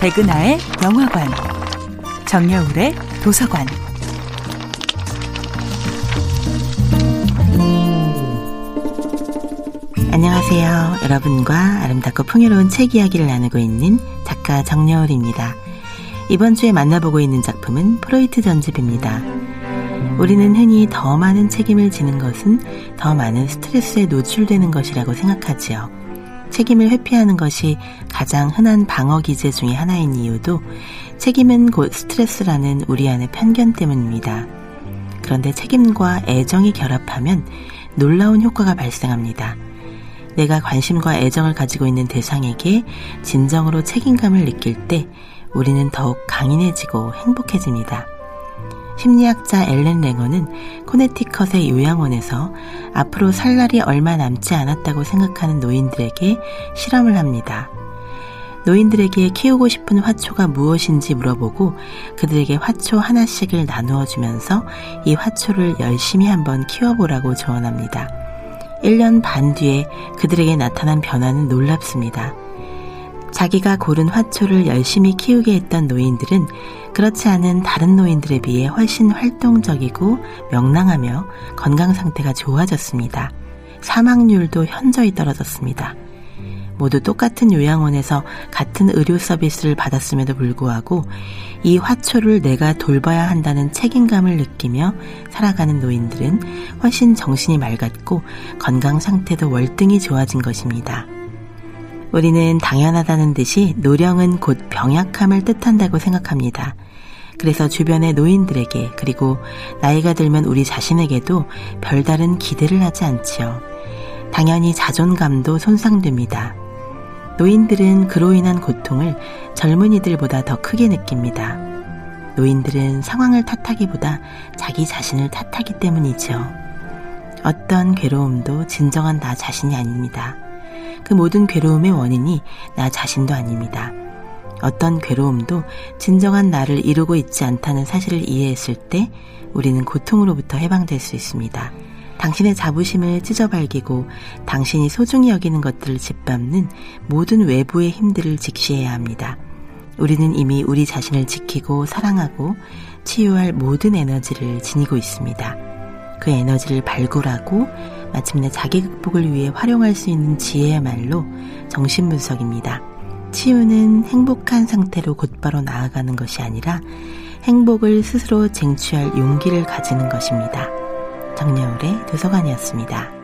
백은하의 영화관, 정여울의 도서관. 안녕하세요. 여러분과 아름답고 풍요로운 책 이야기를 나누고 있는 작가 정여울입니다. 이번 주에 만나보고 있는 작품은 프로이트 전집입니다. 우리는 흔히 더 많은 책임을 지는 것은 더 많은 스트레스에 노출되는 것이라고 생각하지요. 책임을 회피하는 것이 가장 흔한 방어 기제 중의 하나인 이유도 책임은 곧 스트레스라는 우리 안의 편견 때문입니다. 그런데 책임과 애정이 결합하면 놀라운 효과가 발생합니다. 내가 관심과 애정을 가지고 있는 대상에게 진정으로 책임감을 느낄 때 우리는 더욱 강인해지고 행복해집니다. 심리학자 엘렌 랭어는 코네티컷의 요양원에서 앞으로 살 날이 얼마 남지 않았다고 생각하는 노인들에게 실험을 합니다. 노인들에게 키우고 싶은 화초가 무엇인지 물어보고 그들에게 화초 하나씩을 나누어 주면서 이 화초를 열심히 한번 키워보라고 조언합니다. 1년 반 뒤에 그들에게 나타난 변화는 놀랍습니다. 자기가 고른 화초를 열심히 키우게 했던 노인들은 그렇지 않은 다른 노인들에 비해 훨씬 활동적이고 명랑하며 건강 상태가 좋아졌습니다. 사망률도 현저히 떨어졌습니다. 모두 똑같은 요양원에서 같은 의료 서비스를 받았음에도 불구하고 이 화초를 내가 돌봐야 한다는 책임감을 느끼며 살아가는 노인들은 훨씬 정신이 맑았고 건강 상태도 월등히 좋아진 것입니다. 우리는 당연하다는 듯이 노령은 곧 병약함을 뜻한다고 생각합니다. 그래서 주변의 노인들에게 그리고 나이가 들면 우리 자신에게도 별다른 기대를 하지 않지요. 당연히 자존감도 손상됩니다. 노인들은 그로 인한 고통을 젊은이들보다 더 크게 느낍니다. 노인들은 상황을 탓하기보다 자기 자신을 탓하기 때문이죠. 어떤 괴로움도 진정한 나 자신이 아닙니다. 그 모든 괴로움의 원인이 나 자신도 아닙니다. 어떤 괴로움도 진정한 나를 이루고 있지 않다는 사실을 이해했을 때 우리는 고통으로부터 해방될 수 있습니다. 당신의 자부심을 찢어발기고 당신이 소중히 여기는 것들을 짓밟는 모든 외부의 힘들을 직시해야 합니다. 우리는 이미 우리 자신을 지키고 사랑하고 치유할 모든 에너지를 지니고 있습니다. 그 에너지를 발굴하고 마침내 자기 극복을 위해 활용할 수 있는 지혜야말로 정신분석입니다. 치유는 행복한 상태로 곧바로 나아가는 것이 아니라 행복을 스스로 쟁취할 용기를 가지는 것입니다. 정여울의 도서관이었습니다.